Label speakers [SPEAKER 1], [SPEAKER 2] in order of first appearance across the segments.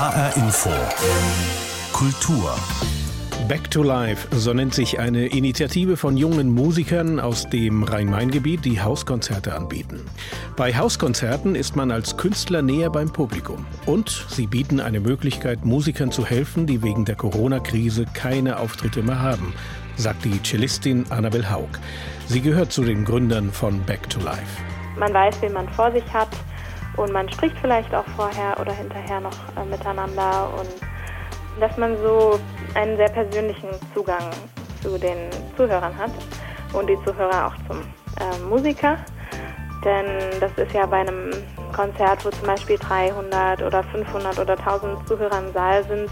[SPEAKER 1] HR Info. Kultur.
[SPEAKER 2] Back to Life, so nennt sich eine Initiative von jungen Musikern aus dem Rhein-Main-Gebiet, die Hauskonzerte anbieten. Bei Hauskonzerten ist man als Künstler näher beim Publikum. Und sie bieten eine Möglichkeit, Musikern zu helfen, die wegen der Corona-Krise keine Auftritte mehr haben, sagt die Cellistin Annabel Haug. Sie gehört zu den Gründern von Back to Life.
[SPEAKER 3] Man weiß, wen man vor sich hat und man spricht vielleicht auch vorher oder hinterher noch äh, miteinander und dass man so einen sehr persönlichen Zugang zu den Zuhörern hat und die Zuhörer auch zum äh, Musiker. Denn das ist ja bei einem Konzert, wo zum Beispiel 300 oder 500 oder 1000 Zuhörer im Saal sind,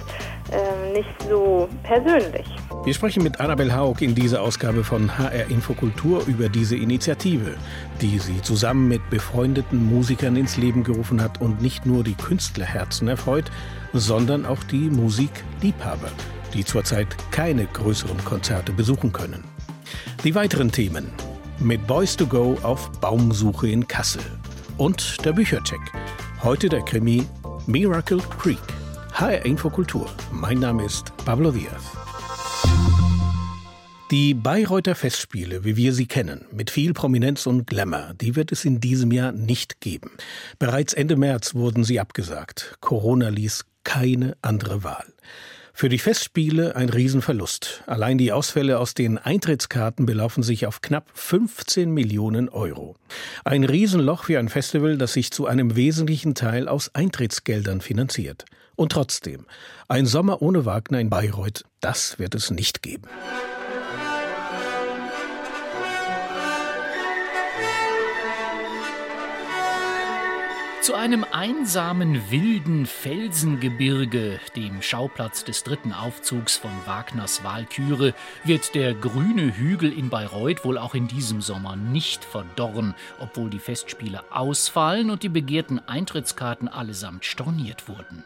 [SPEAKER 3] äh, nicht so persönlich.
[SPEAKER 2] Wir sprechen mit Annabel Haug in dieser Ausgabe von HR Infokultur über diese Initiative, die sie zusammen mit befreundeten Musikern ins Leben gerufen hat und nicht nur die Künstlerherzen erfreut, sondern auch die Musikliebhaber, die zurzeit keine größeren Konzerte besuchen können. Die weiteren Themen mit Boys to Go auf Baumsuche in Kassel und der Büchercheck. Heute der Krimi Miracle Creek. HR Infokultur. Mein Name ist Pablo Diaz. Die Bayreuther Festspiele, wie wir sie kennen, mit viel Prominenz und Glamour, die wird es in diesem Jahr nicht geben. Bereits Ende März wurden sie abgesagt. Corona ließ keine andere Wahl. Für die Festspiele ein Riesenverlust. Allein die Ausfälle aus den Eintrittskarten belaufen sich auf knapp 15 Millionen Euro. Ein Riesenloch für ein Festival, das sich zu einem wesentlichen Teil aus Eintrittsgeldern finanziert. Und trotzdem, ein Sommer ohne Wagner in Bayreuth, das wird es nicht geben.
[SPEAKER 4] Zu einem einsamen, wilden Felsengebirge, dem Schauplatz des dritten Aufzugs von Wagners Walküre, wird der grüne Hügel in Bayreuth wohl auch in diesem Sommer nicht verdorren, obwohl die Festspiele ausfallen und die begehrten Eintrittskarten allesamt storniert wurden.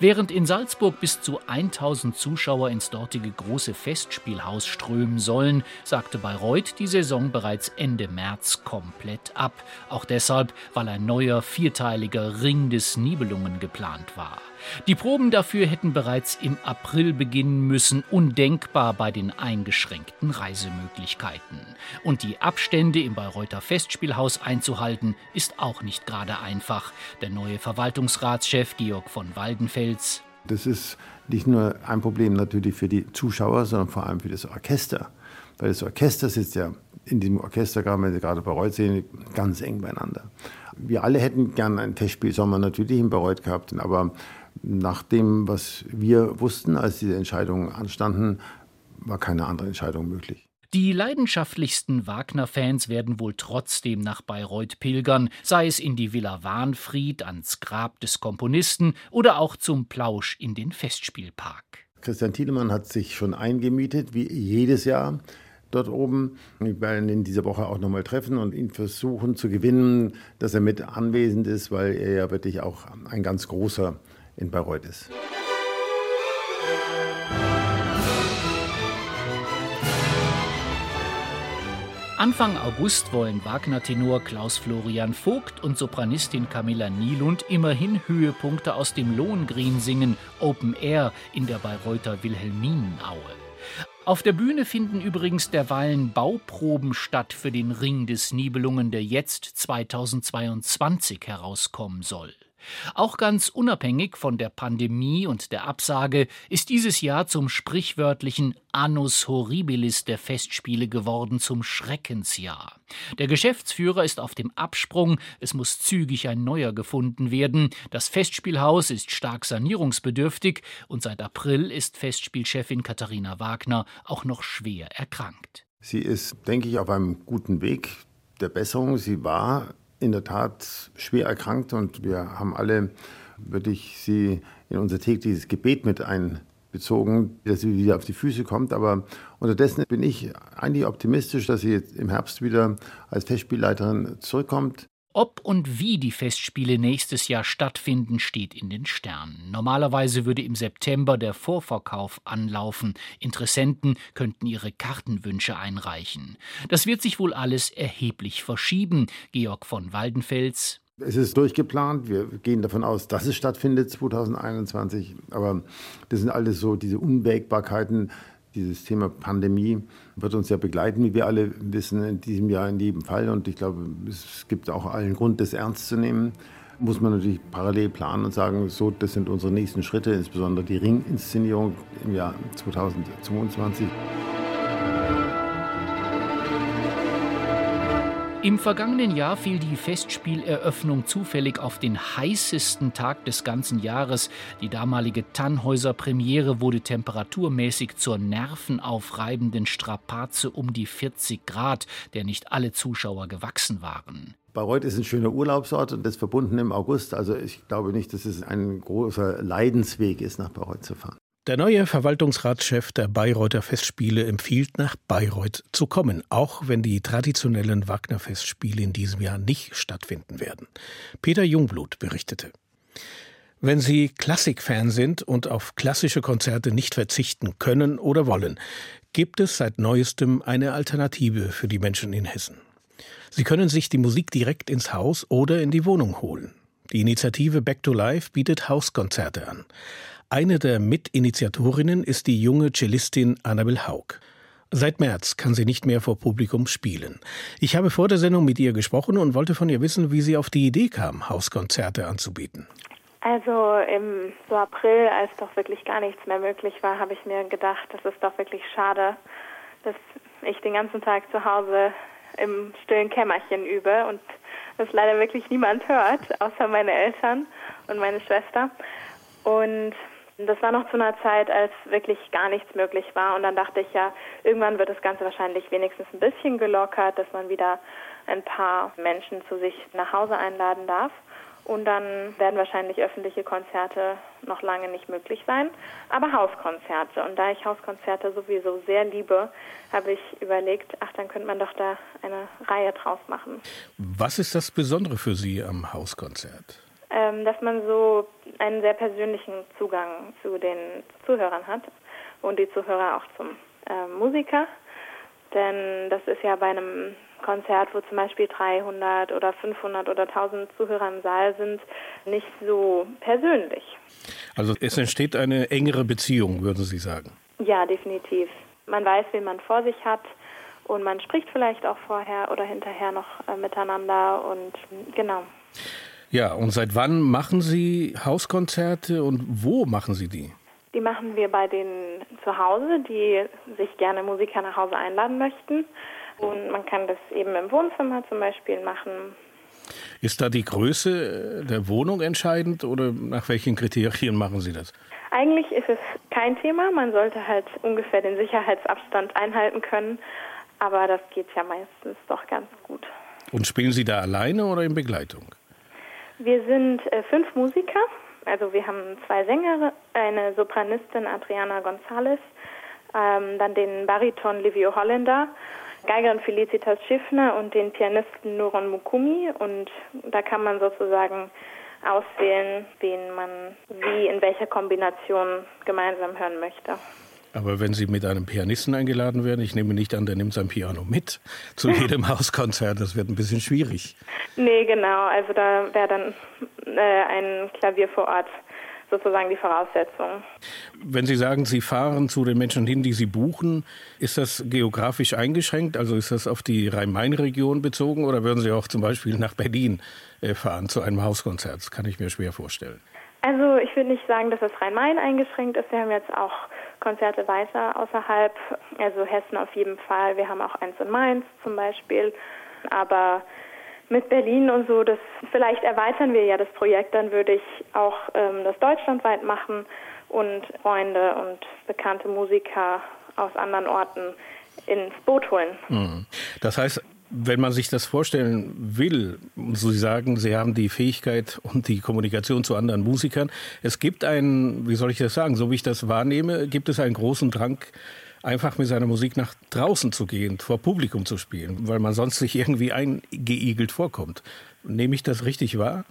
[SPEAKER 4] Während in Salzburg bis zu 1000 Zuschauer ins dortige große Festspielhaus strömen sollen, sagte Bayreuth die Saison bereits Ende März komplett ab. Auch deshalb, weil ein neuer vierteiliger Ring des Nibelungen geplant war. Die Proben dafür hätten bereits im April beginnen müssen, undenkbar bei den eingeschränkten Reisemöglichkeiten. Und die Abstände im Bayreuther Festspielhaus einzuhalten, ist auch nicht gerade einfach. Der neue Verwaltungsratschef Georg von Waldenfels.
[SPEAKER 5] Das ist nicht nur ein Problem natürlich für die Zuschauer, sondern vor allem für das Orchester. Weil das Orchester sitzt ja in diesem Orchester, wenn Sie gerade Bayreuth sehen, ganz eng beieinander. Wir alle hätten gern einen Festspielsommer natürlich in Bayreuth gehabt, aber nach dem, was wir wussten, als diese Entscheidungen anstanden, war keine andere Entscheidung möglich.
[SPEAKER 4] Die leidenschaftlichsten Wagner-Fans werden wohl trotzdem nach Bayreuth pilgern, sei es in die Villa Wahnfried, ans Grab des Komponisten oder auch zum Plausch in den Festspielpark.
[SPEAKER 5] Christian Thielemann hat sich schon eingemietet, wie jedes Jahr dort oben. Wir werden ihn in dieser Woche auch nochmal treffen und ihn versuchen zu gewinnen, dass er mit anwesend ist, weil er ja wirklich auch ein ganz großer in Bayreuth ist.
[SPEAKER 4] Anfang August wollen Wagner-Tenor Klaus Florian Vogt und Sopranistin Camilla Nielund immerhin Höhepunkte aus dem Lohengrin singen, Open Air in der Bayreuther Wilhelminenaue. Auf der Bühne finden übrigens derweilen Bauproben statt für den Ring des Nibelungen, der jetzt 2022 herauskommen soll. Auch ganz unabhängig von der Pandemie und der Absage ist dieses Jahr zum sprichwörtlichen Annus Horribilis der Festspiele geworden, zum Schreckensjahr. Der Geschäftsführer ist auf dem Absprung, es muss zügig ein neuer gefunden werden. Das Festspielhaus ist stark sanierungsbedürftig und seit April ist Festspielchefin Katharina Wagner auch noch schwer erkrankt.
[SPEAKER 5] Sie ist, denke ich, auf einem guten Weg der Besserung. Sie war in der Tat schwer erkrankt und wir haben alle, würde ich sie in unser tägliches Gebet mit einbezogen, dass sie wieder auf die Füße kommt. Aber unterdessen bin ich eigentlich optimistisch, dass sie jetzt im Herbst wieder als Festspielleiterin zurückkommt.
[SPEAKER 4] Ob und wie die Festspiele nächstes Jahr stattfinden, steht in den Sternen. Normalerweise würde im September der Vorverkauf anlaufen. Interessenten könnten ihre Kartenwünsche einreichen. Das wird sich wohl alles erheblich verschieben. Georg von Waldenfels
[SPEAKER 5] Es ist durchgeplant. Wir gehen davon aus, dass es stattfindet 2021. Aber das sind alles so diese Unwägbarkeiten. Dieses Thema Pandemie wird uns ja begleiten, wie wir alle wissen, in diesem Jahr in jedem Fall. Und ich glaube, es gibt auch allen Grund, das ernst zu nehmen. Muss man natürlich parallel planen und sagen, so, das sind unsere nächsten Schritte, insbesondere die Ringinszenierung im Jahr 2022.
[SPEAKER 4] Im vergangenen Jahr fiel die Festspieleröffnung zufällig auf den heißesten Tag des ganzen Jahres. Die damalige Tannhäuser Premiere wurde temperaturmäßig zur nervenaufreibenden Strapaze um die 40 Grad, der nicht alle Zuschauer gewachsen waren.
[SPEAKER 5] Bayreuth ist ein schöner Urlaubsort und das verbunden im August. Also ich glaube nicht, dass es ein großer Leidensweg ist, nach Bayreuth zu fahren.
[SPEAKER 2] Der neue Verwaltungsratschef der Bayreuther Festspiele empfiehlt, nach Bayreuth zu kommen, auch wenn die traditionellen Wagner-Festspiele in diesem Jahr nicht stattfinden werden. Peter Jungblut berichtete. Wenn Sie Klassikfan sind und auf klassische Konzerte nicht verzichten können oder wollen, gibt es seit neuestem eine Alternative für die Menschen in Hessen. Sie können sich die Musik direkt ins Haus oder in die Wohnung holen. Die Initiative Back to Life bietet Hauskonzerte an. Eine der Mitinitiatorinnen ist die junge Cellistin Annabel Haug. Seit März kann sie nicht mehr vor Publikum spielen. Ich habe vor der Sendung mit ihr gesprochen und wollte von ihr wissen, wie sie auf die Idee kam, Hauskonzerte anzubieten.
[SPEAKER 3] Also im so April, als doch wirklich gar nichts mehr möglich war, habe ich mir gedacht, das ist doch wirklich schade, dass ich den ganzen Tag zu Hause im stillen Kämmerchen übe und das leider wirklich niemand hört, außer meine Eltern und meine Schwester. Und das war noch zu einer Zeit, als wirklich gar nichts möglich war. Und dann dachte ich ja, irgendwann wird das Ganze wahrscheinlich wenigstens ein bisschen gelockert, dass man wieder ein paar Menschen zu sich nach Hause einladen darf. Und dann werden wahrscheinlich öffentliche Konzerte noch lange nicht möglich sein, aber Hauskonzerte. Und da ich Hauskonzerte sowieso sehr liebe, habe ich überlegt, ach, dann könnte man doch da eine Reihe draus machen.
[SPEAKER 2] Was ist das Besondere für Sie am Hauskonzert?
[SPEAKER 3] ähm, dass man so einen sehr persönlichen Zugang zu den Zuhörern hat und die Zuhörer auch zum äh, Musiker. Denn das ist ja bei einem Konzert, wo zum Beispiel 300 oder 500 oder 1000 Zuhörer im Saal sind, nicht so persönlich.
[SPEAKER 2] Also es entsteht eine engere Beziehung, würden Sie sagen?
[SPEAKER 3] Ja, definitiv. Man weiß, wen man vor sich hat und man spricht vielleicht auch vorher oder hinterher noch äh, miteinander und genau.
[SPEAKER 2] Ja, und seit wann machen Sie Hauskonzerte und wo machen Sie die?
[SPEAKER 3] Die machen wir bei den zu Hause, die sich gerne Musiker nach Hause einladen möchten. Und man kann das eben im Wohnzimmer zum Beispiel machen.
[SPEAKER 2] Ist da die Größe der Wohnung entscheidend oder nach welchen Kriterien machen Sie das?
[SPEAKER 3] Eigentlich ist es kein Thema. Man sollte halt ungefähr den Sicherheitsabstand einhalten können. Aber das geht ja meistens doch ganz gut.
[SPEAKER 2] Und spielen Sie da alleine oder in Begleitung?
[SPEAKER 3] Wir sind äh, fünf Musiker. Also wir haben zwei Sänger, eine Sopranistin Adriana González, ähm, dann den Bariton Livio Holländer, Geigerin Felicitas Schiffner und den Pianisten Nuron Mukumi. Und da kann man sozusagen auswählen, wen man wie in welcher Kombination gemeinsam hören möchte.
[SPEAKER 2] Aber wenn Sie mit einem Pianisten eingeladen werden, ich nehme nicht an, der nimmt sein Piano mit zu jedem Hauskonzert, das wird ein bisschen schwierig.
[SPEAKER 3] Nee, genau. Also da wäre dann äh, ein Klavier vor Ort sozusagen die Voraussetzung.
[SPEAKER 2] Wenn Sie sagen, Sie fahren zu den Menschen hin, die Sie buchen, ist das geografisch eingeschränkt? Also ist das auf die Rhein-Main-Region bezogen oder würden Sie auch zum Beispiel nach Berlin äh, fahren zu einem Hauskonzert? Das kann ich mir schwer vorstellen.
[SPEAKER 3] Also ich würde nicht sagen, dass es Rhein-Main eingeschränkt ist. Wir haben jetzt auch Konzerte weiter außerhalb, also Hessen auf jeden Fall. Wir haben auch eins in Mainz zum Beispiel. Aber mit Berlin und so, das vielleicht erweitern wir ja das Projekt, dann würde ich auch ähm, das deutschlandweit machen und Freunde und bekannte Musiker aus anderen Orten ins Boot holen.
[SPEAKER 2] Mhm. Das heißt, wenn man sich das vorstellen will, Sie sagen, Sie haben die Fähigkeit und die Kommunikation zu anderen Musikern. Es gibt einen, wie soll ich das sagen, so wie ich das wahrnehme, gibt es einen großen Drang, einfach mit seiner Musik nach draußen zu gehen, vor Publikum zu spielen, weil man sonst sich irgendwie eingeigelt vorkommt. Nehme ich das richtig wahr?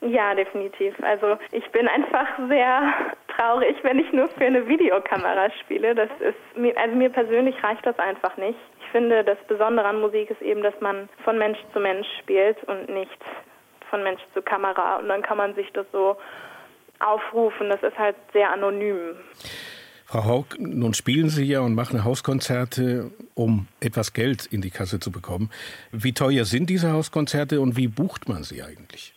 [SPEAKER 3] Ja, definitiv. Also ich bin einfach sehr traurig, wenn ich nur für eine Videokamera spiele. Das ist mir, also mir persönlich reicht das einfach nicht finde, das Besondere an Musik ist eben, dass man von Mensch zu Mensch spielt und nicht von Mensch zu Kamera und dann kann man sich das so aufrufen. Das ist halt sehr anonym.
[SPEAKER 2] Frau Haug, nun spielen Sie ja und machen Hauskonzerte, um etwas Geld in die Kasse zu bekommen. Wie teuer sind diese Hauskonzerte und wie bucht man sie eigentlich?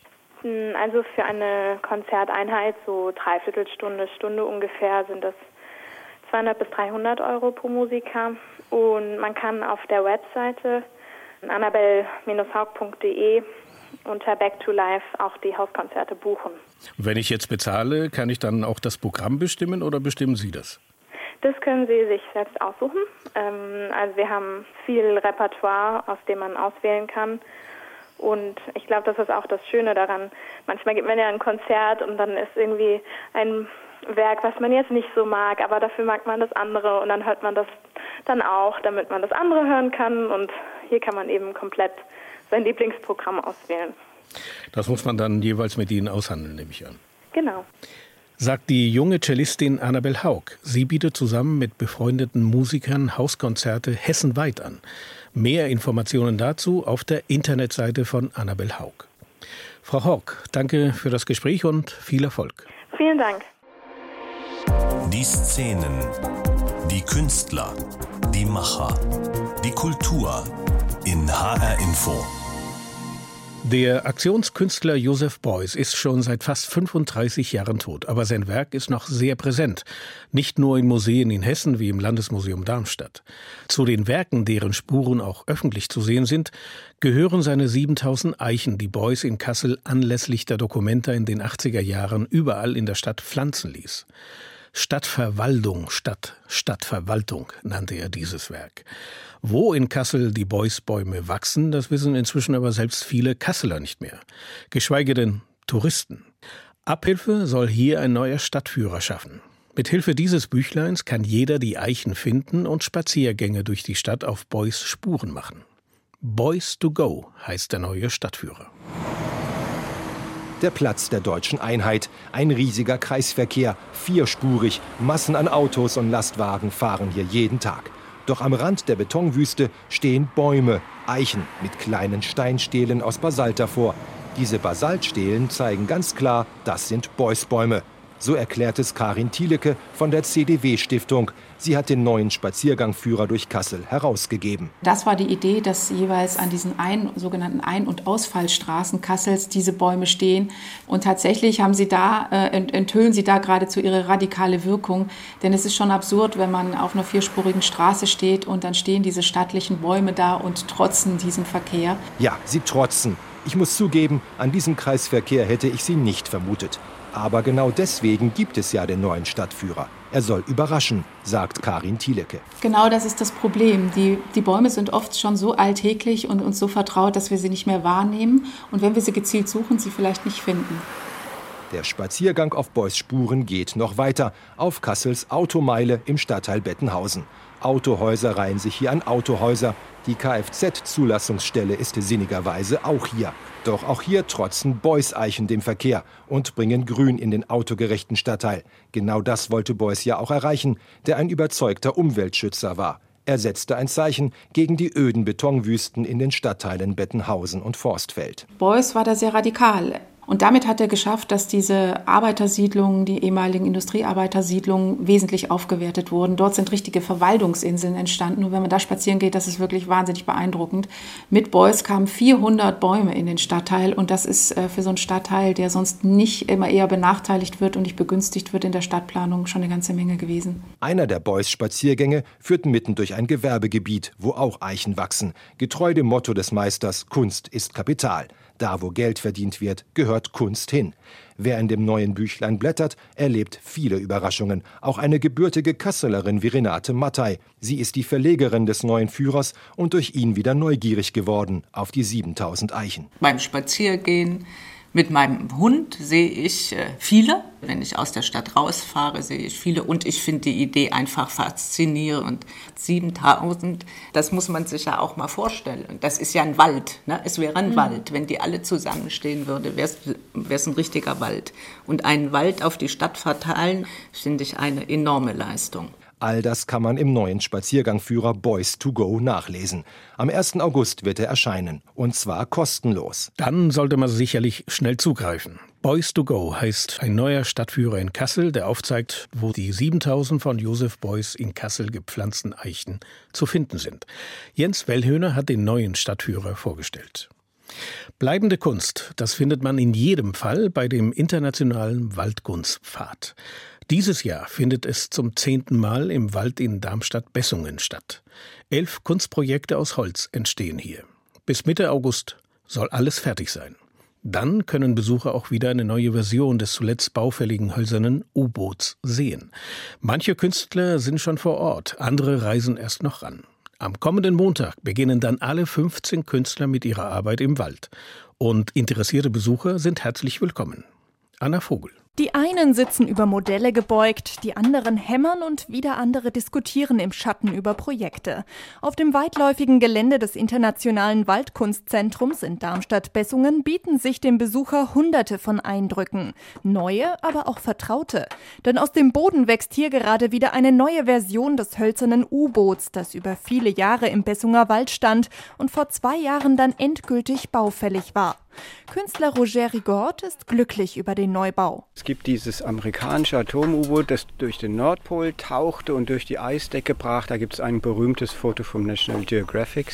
[SPEAKER 3] Also für eine Konzerteinheit, so Dreiviertelstunde, Stunde ungefähr, sind das 200 bis 300 Euro pro Musiker. Und man kann auf der Webseite annabelle-haug.de unter Back to Life auch die Hauskonzerte buchen.
[SPEAKER 2] Wenn ich jetzt bezahle, kann ich dann auch das Programm bestimmen oder bestimmen Sie das?
[SPEAKER 3] Das können Sie sich selbst aussuchen. Ähm, also wir haben viel Repertoire, aus dem man auswählen kann. Und ich glaube, das ist auch das Schöne daran. Manchmal gibt man ja ein Konzert und dann ist irgendwie ein Werk, was man jetzt nicht so mag, aber dafür mag man das andere und dann hört man das dann auch, damit man das andere hören kann. Und hier kann man eben komplett sein Lieblingsprogramm auswählen.
[SPEAKER 2] Das muss man dann jeweils mit Ihnen aushandeln, nehme ich an.
[SPEAKER 3] Genau.
[SPEAKER 2] Sagt die junge Cellistin Annabel Haug. Sie bietet zusammen mit befreundeten Musikern Hauskonzerte hessenweit an. Mehr Informationen dazu auf der Internetseite von Annabel Haug. Frau Haug, danke für das Gespräch und viel Erfolg.
[SPEAKER 3] Vielen Dank.
[SPEAKER 1] Die Szenen, die Künstler, die Macher, die Kultur in HR Info.
[SPEAKER 2] Der Aktionskünstler Josef Beuys ist schon seit fast 35 Jahren tot, aber sein Werk ist noch sehr präsent. Nicht nur in Museen in Hessen wie im Landesmuseum Darmstadt. Zu den Werken, deren Spuren auch öffentlich zu sehen sind, gehören seine 7000 Eichen, die Beuys in Kassel anlässlich der Dokumenta in den 80er Jahren überall in der Stadt pflanzen ließ. Stadtverwaltung statt Stadtverwaltung nannte er dieses Werk. Wo in Kassel die Beuys-Bäume wachsen, das wissen inzwischen aber selbst viele Kasseler nicht mehr. Geschweige denn Touristen. Abhilfe soll hier ein neuer Stadtführer schaffen. Mit Hilfe dieses Büchleins kann jeder die Eichen finden und Spaziergänge durch die Stadt auf Beuys Spuren machen. Boys to Go heißt der neue Stadtführer
[SPEAKER 6] der Platz der deutschen Einheit. Ein riesiger Kreisverkehr, vierspurig, Massen an Autos und Lastwagen fahren hier jeden Tag. Doch am Rand der Betonwüste stehen Bäume, Eichen mit kleinen Steinstelen aus Basalt davor. Diese Basaltstelen zeigen ganz klar, das sind Beuys-Bäume. So erklärt es Karin Thielecke von der CDW-Stiftung. Sie hat den neuen Spaziergangführer durch Kassel herausgegeben.
[SPEAKER 7] Das war die Idee, dass jeweils an diesen ein, sogenannten Ein- und Ausfallstraßen Kassels diese Bäume stehen. Und tatsächlich haben sie da, äh, enthüllen sie da geradezu ihre radikale Wirkung. Denn es ist schon absurd, wenn man auf einer vierspurigen Straße steht und dann stehen diese stattlichen Bäume da und trotzen diesem Verkehr.
[SPEAKER 6] Ja, sie trotzen. Ich muss zugeben, an diesem Kreisverkehr hätte ich sie nicht vermutet. Aber genau deswegen gibt es ja den neuen Stadtführer. Er soll überraschen, sagt Karin Thielecke.
[SPEAKER 7] Genau das ist das Problem. Die, die Bäume sind oft schon so alltäglich und uns so vertraut, dass wir sie nicht mehr wahrnehmen und wenn wir sie gezielt suchen, sie vielleicht nicht finden.
[SPEAKER 6] Der Spaziergang auf Beuys Spuren geht noch weiter auf Kassels Automeile im Stadtteil Bettenhausen. Autohäuser reihen sich hier an Autohäuser. Die Kfz-Zulassungsstelle ist sinnigerweise auch hier. Doch auch hier trotzen Beuys-Eichen dem Verkehr und bringen Grün in den autogerechten Stadtteil. Genau das wollte Beuys ja auch erreichen, der ein überzeugter Umweltschützer war. Er setzte ein Zeichen gegen die öden Betonwüsten in den Stadtteilen Bettenhausen und Forstfeld.
[SPEAKER 7] Beuys war da sehr radikal. Und damit hat er geschafft, dass diese Arbeitersiedlungen, die ehemaligen Industriearbeitersiedlungen, wesentlich aufgewertet wurden. Dort sind richtige Verwaltungsinseln entstanden. Und wenn man da spazieren geht, das ist wirklich wahnsinnig beeindruckend. Mit Beuys kamen 400 Bäume in den Stadtteil. Und das ist äh, für so einen Stadtteil, der sonst nicht immer eher benachteiligt wird und nicht begünstigt wird in der Stadtplanung, schon eine ganze Menge gewesen.
[SPEAKER 6] Einer der Beuys Spaziergänge führt mitten durch ein Gewerbegebiet, wo auch Eichen wachsen. Getreu dem Motto des Meisters, Kunst ist Kapital. Da, wo Geld verdient wird, gehört Kunst hin. Wer in dem neuen Büchlein blättert, erlebt viele Überraschungen. Auch eine gebürtige Kasselerin wie Renate Mattei. Sie ist die Verlegerin des neuen Führers und durch ihn wieder neugierig geworden auf die 7000 Eichen.
[SPEAKER 8] Beim Spaziergehen mit meinem Hund sehe ich äh, viele. Wenn ich aus der Stadt rausfahre, sehe ich viele. Und ich finde die Idee einfach faszinierend. 7000, das muss man sich ja auch mal vorstellen. Das ist ja ein Wald. Ne? Es wäre ein mhm. Wald. Wenn die alle zusammenstehen würde, wäre es ein richtiger Wald. Und einen Wald auf die Stadt verteilen, finde ich eine enorme Leistung.
[SPEAKER 6] All das kann man im neuen Spaziergangführer Boys to Go nachlesen. Am 1. August wird er erscheinen. Und zwar kostenlos.
[SPEAKER 2] Dann sollte man sicherlich schnell zugreifen. Boys to Go heißt ein neuer Stadtführer in Kassel, der aufzeigt, wo die 7000 von Josef Beuys in Kassel gepflanzten Eichen zu finden sind. Jens Wellhöhner hat den neuen Stadtführer vorgestellt. Bleibende Kunst, das findet man in jedem Fall bei dem Internationalen Waldkunstpfad. Dieses Jahr findet es zum zehnten Mal im Wald in Darmstadt-Bessungen statt. Elf Kunstprojekte aus Holz entstehen hier. Bis Mitte August soll alles fertig sein. Dann können Besucher auch wieder eine neue Version des zuletzt baufälligen hölzernen U-Boots sehen. Manche Künstler sind schon vor Ort, andere reisen erst noch ran. Am kommenden Montag beginnen dann alle 15 Künstler mit ihrer Arbeit im Wald. Und interessierte Besucher sind herzlich willkommen. Anna Vogel.
[SPEAKER 9] Die einen sitzen über Modelle gebeugt, die anderen hämmern und wieder andere diskutieren im Schatten über Projekte. Auf dem weitläufigen Gelände des Internationalen Waldkunstzentrums in Darmstadt-Bessungen bieten sich dem Besucher hunderte von Eindrücken. Neue, aber auch vertraute. Denn aus dem Boden wächst hier gerade wieder eine neue Version des hölzernen U-Boots, das über viele Jahre im Bessunger Wald stand und vor zwei Jahren dann endgültig baufällig war. Künstler Roger Rigord ist glücklich über den Neubau.
[SPEAKER 10] Es gibt dieses amerikanische Atom-U-Boot, das durch den Nordpol tauchte und durch die Eisdecke brach. Da gibt es ein berühmtes Foto vom National Geographic.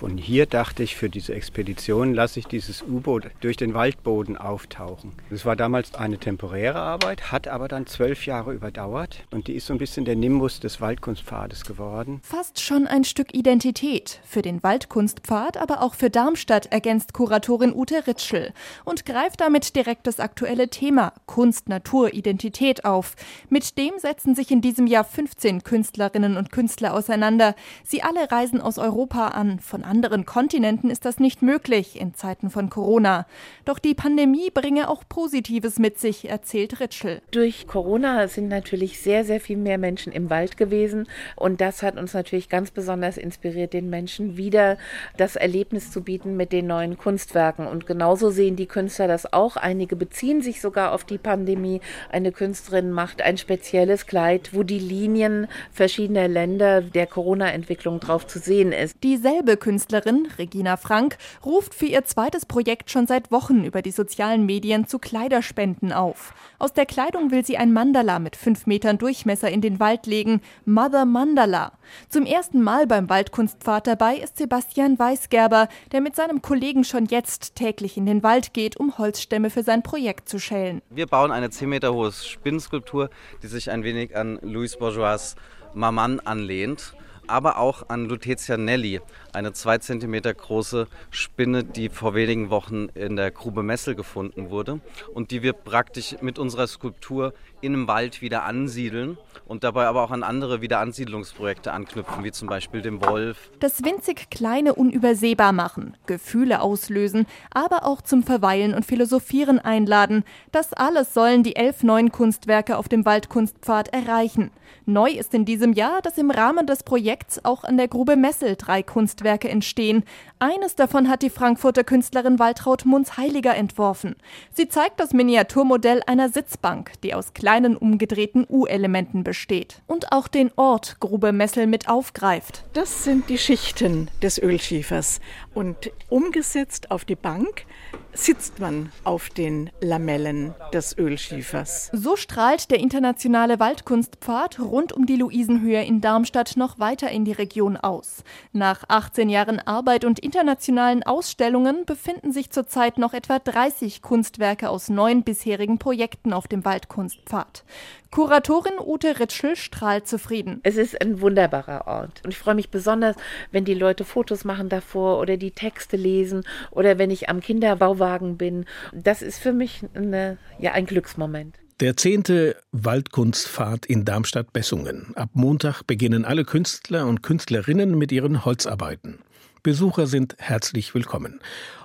[SPEAKER 10] Und hier dachte ich, für diese Expedition lasse ich dieses U-Boot durch den Waldboden auftauchen. Das war damals eine temporäre Arbeit, hat aber dann zwölf Jahre überdauert und die ist so ein bisschen der Nimbus des Waldkunstpfades geworden.
[SPEAKER 9] Fast schon ein Stück Identität. Für den Waldkunstpfad, aber auch für Darmstadt, ergänzt Kuratorin Ute Ritschel und greift damit direkt das aktuelle Thema Kunst, Natur, Identität auf. Mit dem setzen sich in diesem Jahr 15 Künstlerinnen und Künstler auseinander. Sie alle reisen aus Europa an, von anderen Kontinenten ist das nicht möglich in Zeiten von Corona. Doch die Pandemie bringe auch Positives mit sich, erzählt Ritschel.
[SPEAKER 11] Durch Corona sind natürlich sehr, sehr viel mehr Menschen im Wald gewesen. Und das hat uns natürlich ganz besonders inspiriert, den Menschen wieder das Erlebnis zu bieten mit den neuen Kunstwerken. Und genauso sehen die Künstler das auch. Einige beziehen sich sogar auf die Pandemie. Eine Künstlerin macht ein spezielles Kleid, wo die Linien verschiedener Länder der Corona-Entwicklung drauf zu sehen ist.
[SPEAKER 9] Dieselbe Künstlerin Künstlerin Regina Frank ruft für ihr zweites Projekt schon seit Wochen über die sozialen Medien zu Kleiderspenden auf. Aus der Kleidung will sie ein Mandala mit fünf Metern Durchmesser in den Wald legen, Mother Mandala. Zum ersten Mal beim Waldkunstpfad dabei ist Sebastian Weisgerber, der mit seinem Kollegen schon jetzt täglich in den Wald geht, um Holzstämme für sein Projekt zu schälen.
[SPEAKER 12] Wir bauen eine 10 Meter hohe Spinnenskulptur, die sich ein wenig an Louis Bourgeois Maman anlehnt aber auch an Lutetia Nelli, eine zwei Zentimeter große Spinne, die vor wenigen Wochen in der Grube Messel gefunden wurde und die wir praktisch mit unserer Skulptur in einem Wald wieder ansiedeln und dabei aber auch an andere Wiederansiedlungsprojekte anknüpfen, wie zum Beispiel dem Wolf.
[SPEAKER 9] Das winzig Kleine unübersehbar machen, Gefühle auslösen, aber auch zum Verweilen und Philosophieren einladen. Das alles sollen die elf neuen Kunstwerke auf dem Waldkunstpfad erreichen. Neu ist in diesem Jahr, dass im Rahmen des Projekts auch an der Grube Messel drei Kunstwerke entstehen. Eines davon hat die Frankfurter Künstlerin Waltraud Munz-Heiliger entworfen. Sie zeigt das Miniaturmodell einer Sitzbank, die aus kleinen umgedrehten U-Elementen besteht. Und auch den Ort Grube Messel mit aufgreift.
[SPEAKER 13] Das sind die Schichten des Ölschiefers. Und umgesetzt auf die Bank sitzt man auf den Lamellen des Ölschiefers.
[SPEAKER 9] So strahlt der internationale Waldkunstpfad rund um die Luisenhöhe in Darmstadt noch weiter in die Region aus. Nach 18 Jahren Arbeit und internationalen Ausstellungen befinden sich zurzeit noch etwa 30 Kunstwerke aus neun bisherigen Projekten auf dem Waldkunstpfad. Kuratorin Ute Ritschel strahlt zufrieden.
[SPEAKER 11] Es ist ein wunderbarer Ort. Und ich freue mich besonders, wenn die Leute Fotos machen davor oder die Texte lesen oder wenn ich am Kinderbauwagen bin. Das ist für mich eine, ja, ein Glücksmoment.
[SPEAKER 2] Der zehnte Waldkunstfahrt in Darmstadt-Bessungen. Ab Montag beginnen alle Künstler und Künstlerinnen mit ihren Holzarbeiten. Besucher sind herzlich willkommen.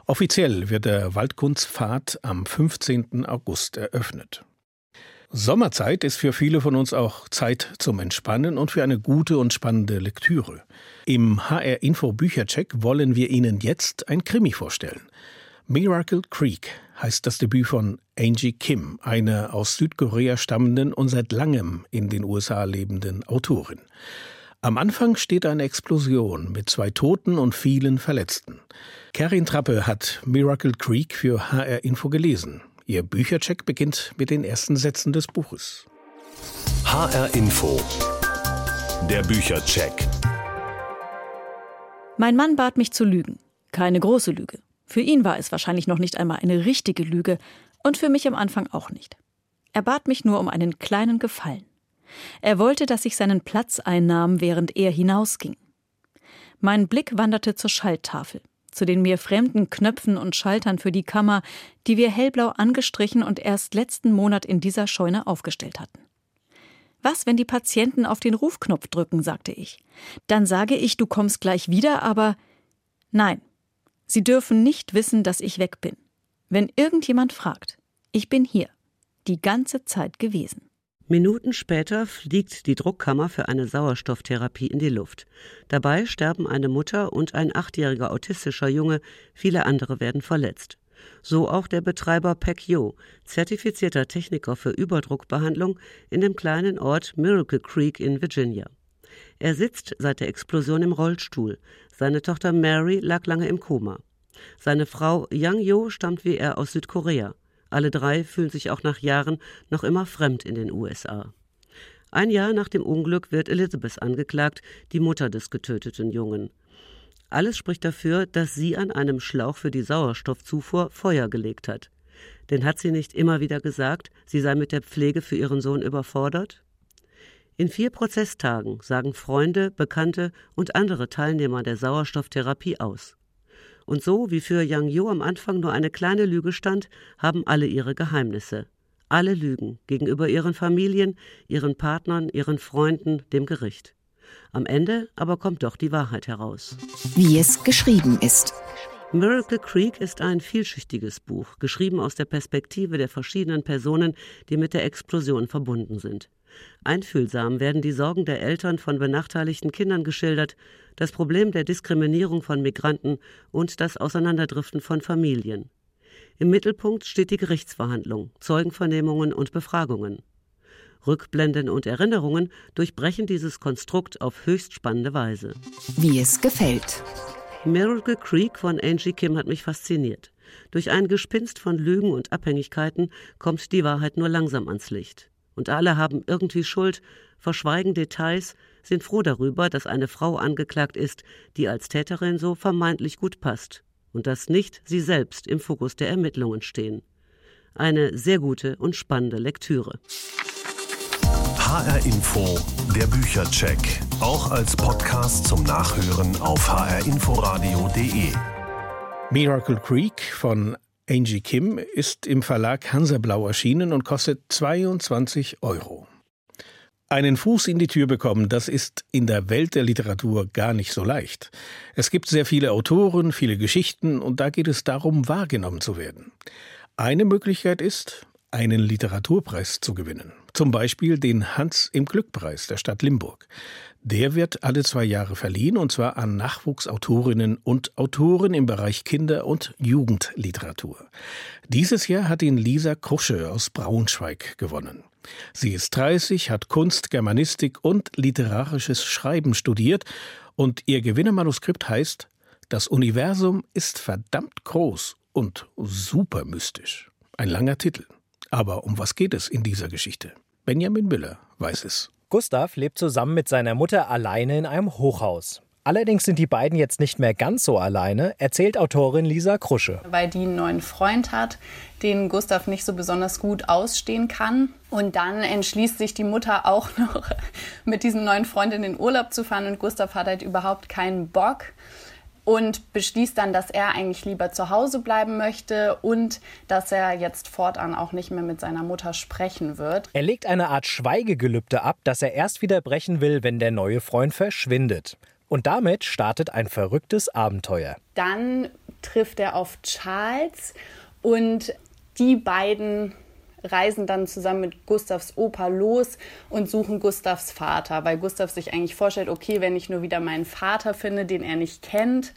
[SPEAKER 2] Offiziell wird der Waldkunstpfad am 15. August eröffnet. Sommerzeit ist für viele von uns auch Zeit zum Entspannen und für eine gute und spannende Lektüre. Im HR Info Büchercheck wollen wir Ihnen jetzt ein Krimi vorstellen. Miracle Creek heißt das Debüt von Angie Kim, einer aus Südkorea stammenden und seit langem in den USA lebenden Autorin. Am Anfang steht eine Explosion mit zwei Toten und vielen Verletzten. Karin Trappe hat Miracle Creek für HR Info gelesen. Ihr Büchercheck beginnt mit den ersten Sätzen des Buches.
[SPEAKER 1] HR Info. Der Büchercheck.
[SPEAKER 14] Mein Mann bat mich zu lügen. Keine große Lüge. Für ihn war es wahrscheinlich noch nicht einmal eine richtige Lüge und für mich am Anfang auch nicht. Er bat mich nur um einen kleinen Gefallen. Er wollte, dass ich seinen Platz einnahm, während er hinausging. Mein Blick wanderte zur Schalttafel, zu den mir fremden Knöpfen und Schaltern für die Kammer, die wir hellblau angestrichen und erst letzten Monat in dieser Scheune aufgestellt hatten. Was, wenn die Patienten auf den Rufknopf drücken, sagte ich. Dann sage ich, du kommst gleich wieder, aber nein, Sie dürfen nicht wissen, dass ich weg bin. Wenn irgendjemand fragt, ich bin hier, die ganze Zeit gewesen.
[SPEAKER 15] Minuten später fliegt die Druckkammer für eine Sauerstofftherapie in die Luft. Dabei sterben eine Mutter und ein achtjähriger autistischer Junge, viele andere werden verletzt. So auch der Betreiber Peck Yo, zertifizierter Techniker für Überdruckbehandlung in dem kleinen Ort Miracle Creek in Virginia. Er sitzt seit der Explosion im Rollstuhl. Seine Tochter Mary lag lange im Koma. Seine Frau Yang Yo stammt wie er aus Südkorea. Alle drei fühlen sich auch nach Jahren noch immer fremd in den USA. Ein Jahr nach dem Unglück wird Elizabeth angeklagt, die Mutter des getöteten Jungen. Alles spricht dafür, dass sie an einem Schlauch für die Sauerstoffzufuhr Feuer gelegt hat. Denn hat sie nicht immer wieder gesagt, sie sei mit der Pflege für ihren Sohn überfordert? In vier Prozesstagen sagen Freunde, Bekannte und andere Teilnehmer der Sauerstofftherapie aus. Und so wie für Yang Yo am Anfang nur eine kleine Lüge stand, haben alle ihre Geheimnisse. Alle lügen gegenüber ihren Familien, ihren Partnern, ihren Freunden, dem Gericht. Am Ende aber kommt doch die Wahrheit heraus.
[SPEAKER 16] Wie es geschrieben ist.
[SPEAKER 15] Miracle Creek ist ein vielschichtiges Buch, geschrieben aus der Perspektive der verschiedenen Personen, die mit der Explosion verbunden sind. Einfühlsam werden die Sorgen der Eltern von benachteiligten Kindern geschildert, das Problem der Diskriminierung von Migranten und das Auseinanderdriften von Familien. Im Mittelpunkt steht die Gerichtsverhandlung, Zeugenvernehmungen und Befragungen. Rückblenden und Erinnerungen durchbrechen dieses Konstrukt auf höchst spannende Weise.
[SPEAKER 16] Wie es gefällt.
[SPEAKER 15] Miracle Creek von Angie Kim hat mich fasziniert. Durch ein Gespinst von Lügen und Abhängigkeiten kommt die Wahrheit nur langsam ans Licht und alle haben irgendwie Schuld, verschweigen Details, sind froh darüber, dass eine Frau angeklagt ist, die als Täterin so vermeintlich gut passt und dass nicht sie selbst im Fokus der Ermittlungen stehen. Eine sehr gute und spannende Lektüre.
[SPEAKER 1] HR Info, der Büchercheck, auch als Podcast zum Nachhören auf hrinforadio.de.
[SPEAKER 2] Miracle Creek von Angie Kim ist im Verlag Hansablau erschienen und kostet 22 Euro. Einen Fuß in die Tür bekommen, das ist in der Welt der Literatur gar nicht so leicht. Es gibt sehr viele Autoren, viele Geschichten und da geht es darum, wahrgenommen zu werden. Eine Möglichkeit ist, einen Literaturpreis zu gewinnen. Zum Beispiel den Hans im Glück-Preis der Stadt Limburg. Der wird alle zwei Jahre verliehen und zwar an Nachwuchsautorinnen und Autoren im Bereich Kinder- und Jugendliteratur. Dieses Jahr hat ihn Lisa Krusche aus Braunschweig gewonnen. Sie ist 30, hat Kunst, Germanistik und literarisches Schreiben studiert und ihr Gewinnermanuskript heißt Das Universum ist verdammt groß und super mystisch. Ein langer Titel. Aber um was geht es in dieser Geschichte? Benjamin Müller weiß es.
[SPEAKER 17] Gustav lebt zusammen mit seiner Mutter alleine in einem Hochhaus. Allerdings sind die beiden jetzt nicht mehr ganz so alleine, erzählt Autorin Lisa Krusche.
[SPEAKER 18] Weil die einen neuen Freund hat, den Gustav nicht so besonders gut ausstehen kann. Und dann entschließt sich die Mutter auch noch, mit diesem neuen Freund in den Urlaub zu fahren. Und Gustav hat halt überhaupt keinen Bock und beschließt dann, dass er eigentlich lieber zu Hause bleiben möchte und dass er jetzt fortan auch nicht mehr mit seiner Mutter sprechen wird.
[SPEAKER 17] Er legt eine Art Schweigegelübde ab, das er erst wieder brechen will, wenn der neue Freund verschwindet. Und damit startet ein verrücktes Abenteuer.
[SPEAKER 18] Dann trifft er auf Charles und die beiden reisen dann zusammen mit Gustavs Opa los und suchen Gustavs Vater, weil Gustav sich eigentlich vorstellt, okay, wenn ich nur wieder meinen Vater finde, den er nicht kennt,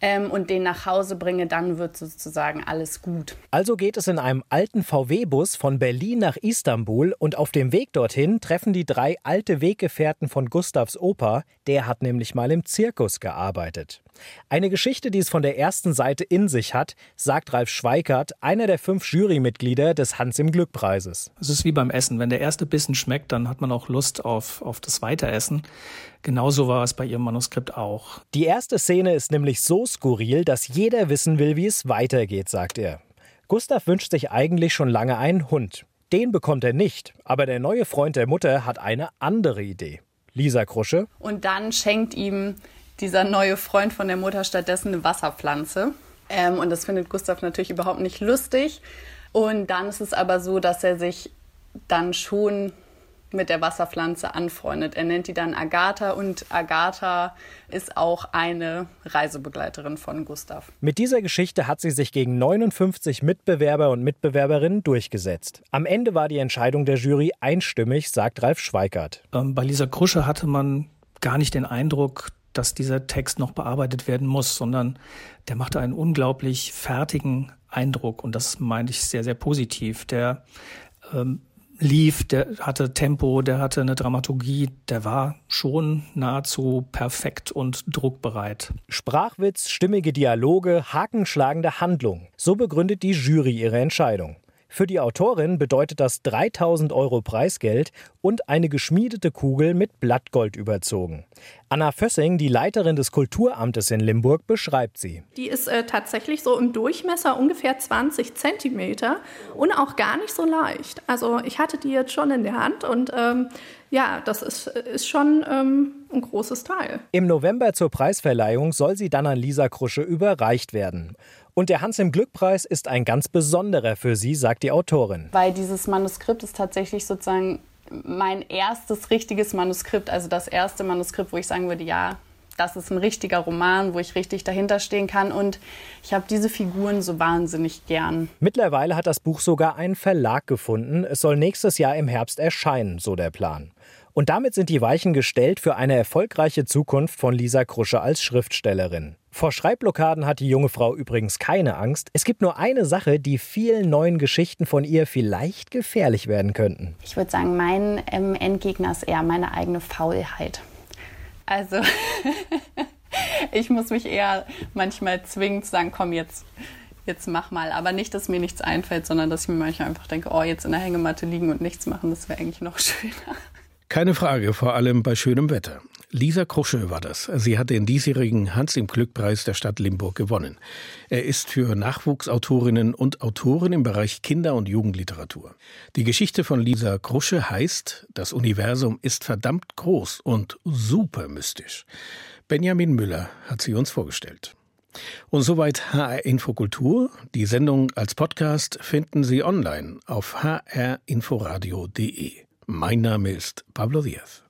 [SPEAKER 18] ähm, und den nach Hause bringe, dann wird sozusagen alles gut.
[SPEAKER 17] Also geht es in einem alten VW-Bus von Berlin nach Istanbul und auf dem Weg dorthin treffen die drei alte Weggefährten von Gustavs Opa, der hat nämlich mal im Zirkus gearbeitet. Eine Geschichte, die es von der ersten Seite in sich hat, sagt Ralf Schweikert, einer der fünf Jurymitglieder des Hans im Glück Preises.
[SPEAKER 19] Es ist wie beim Essen. Wenn der erste Bissen schmeckt, dann hat man auch Lust auf, auf das Weiteressen. Genauso war es bei ihrem Manuskript auch.
[SPEAKER 17] Die erste Szene ist nämlich so skurril, dass jeder wissen will, wie es weitergeht, sagt er. Gustav wünscht sich eigentlich schon lange einen Hund. Den bekommt er nicht, aber der neue Freund der Mutter hat eine andere Idee. Lisa Krusche.
[SPEAKER 18] Und dann schenkt ihm dieser neue Freund von der Mutter stattdessen eine Wasserpflanze. Ähm, und das findet Gustav natürlich überhaupt nicht lustig. Und dann ist es aber so, dass er sich dann schon mit der Wasserpflanze anfreundet. Er nennt die dann Agatha und Agatha ist auch eine Reisebegleiterin von Gustav.
[SPEAKER 17] Mit dieser Geschichte hat sie sich gegen 59 Mitbewerber und Mitbewerberinnen durchgesetzt. Am Ende war die Entscheidung der Jury einstimmig, sagt Ralf Schweikart.
[SPEAKER 19] Ähm, bei Lisa Krusche hatte man gar nicht den Eindruck, dass dieser Text noch bearbeitet werden muss, sondern der machte einen unglaublich fertigen Eindruck und das meine ich sehr, sehr positiv. Der ähm, lief, der hatte Tempo, der hatte eine Dramaturgie, der war schon nahezu perfekt und druckbereit.
[SPEAKER 17] Sprachwitz, stimmige Dialoge, hakenschlagende Handlung. So begründet die Jury ihre Entscheidung. Für die Autorin bedeutet das 3000 Euro Preisgeld und eine geschmiedete Kugel mit Blattgold überzogen. Anna Fössing, die Leiterin des Kulturamtes in Limburg, beschreibt sie.
[SPEAKER 20] Die ist äh, tatsächlich so im Durchmesser ungefähr 20 Zentimeter und auch gar nicht so leicht. Also ich hatte die jetzt schon in der Hand und ähm, ja, das ist, ist schon ähm, ein großes Teil.
[SPEAKER 17] Im November zur Preisverleihung soll sie dann an Lisa Krusche überreicht werden. Und der Hans im Glück-Preis ist ein ganz besonderer für sie, sagt die Autorin.
[SPEAKER 18] Weil dieses Manuskript ist tatsächlich sozusagen mein erstes richtiges Manuskript, also das erste Manuskript, wo ich sagen würde, ja, das ist ein richtiger Roman, wo ich richtig dahinter stehen kann. Und ich habe diese Figuren so wahnsinnig gern.
[SPEAKER 17] Mittlerweile hat das Buch sogar einen Verlag gefunden. Es soll nächstes Jahr im Herbst erscheinen, so der Plan. Und damit sind die Weichen gestellt für eine erfolgreiche Zukunft von Lisa Krusche als Schriftstellerin. Vor Schreibblockaden hat die junge Frau übrigens keine Angst. Es gibt nur eine Sache, die vielen neuen Geschichten von ihr vielleicht gefährlich werden könnten.
[SPEAKER 18] Ich würde sagen, mein ähm, Endgegner ist eher meine eigene Faulheit. Also, ich muss mich eher manchmal zwingen zu sagen, komm jetzt, jetzt mach mal. Aber nicht, dass mir nichts einfällt, sondern dass ich mir manchmal einfach denke, oh, jetzt in der Hängematte liegen und nichts machen, das wäre eigentlich noch schöner.
[SPEAKER 2] Keine Frage, vor allem bei schönem Wetter. Lisa Krusche war das. Sie hat den diesjährigen Hans im Glück-Preis der Stadt Limburg gewonnen. Er ist für Nachwuchsautorinnen und Autoren im Bereich Kinder- und Jugendliteratur. Die Geschichte von Lisa Krusche heißt, das Universum ist verdammt groß und super mystisch. Benjamin Müller hat sie uns vorgestellt. Und soweit HR Infokultur. Die Sendung als Podcast finden Sie online auf hrinforadio.de. Mein Name ist Pablo Diaz.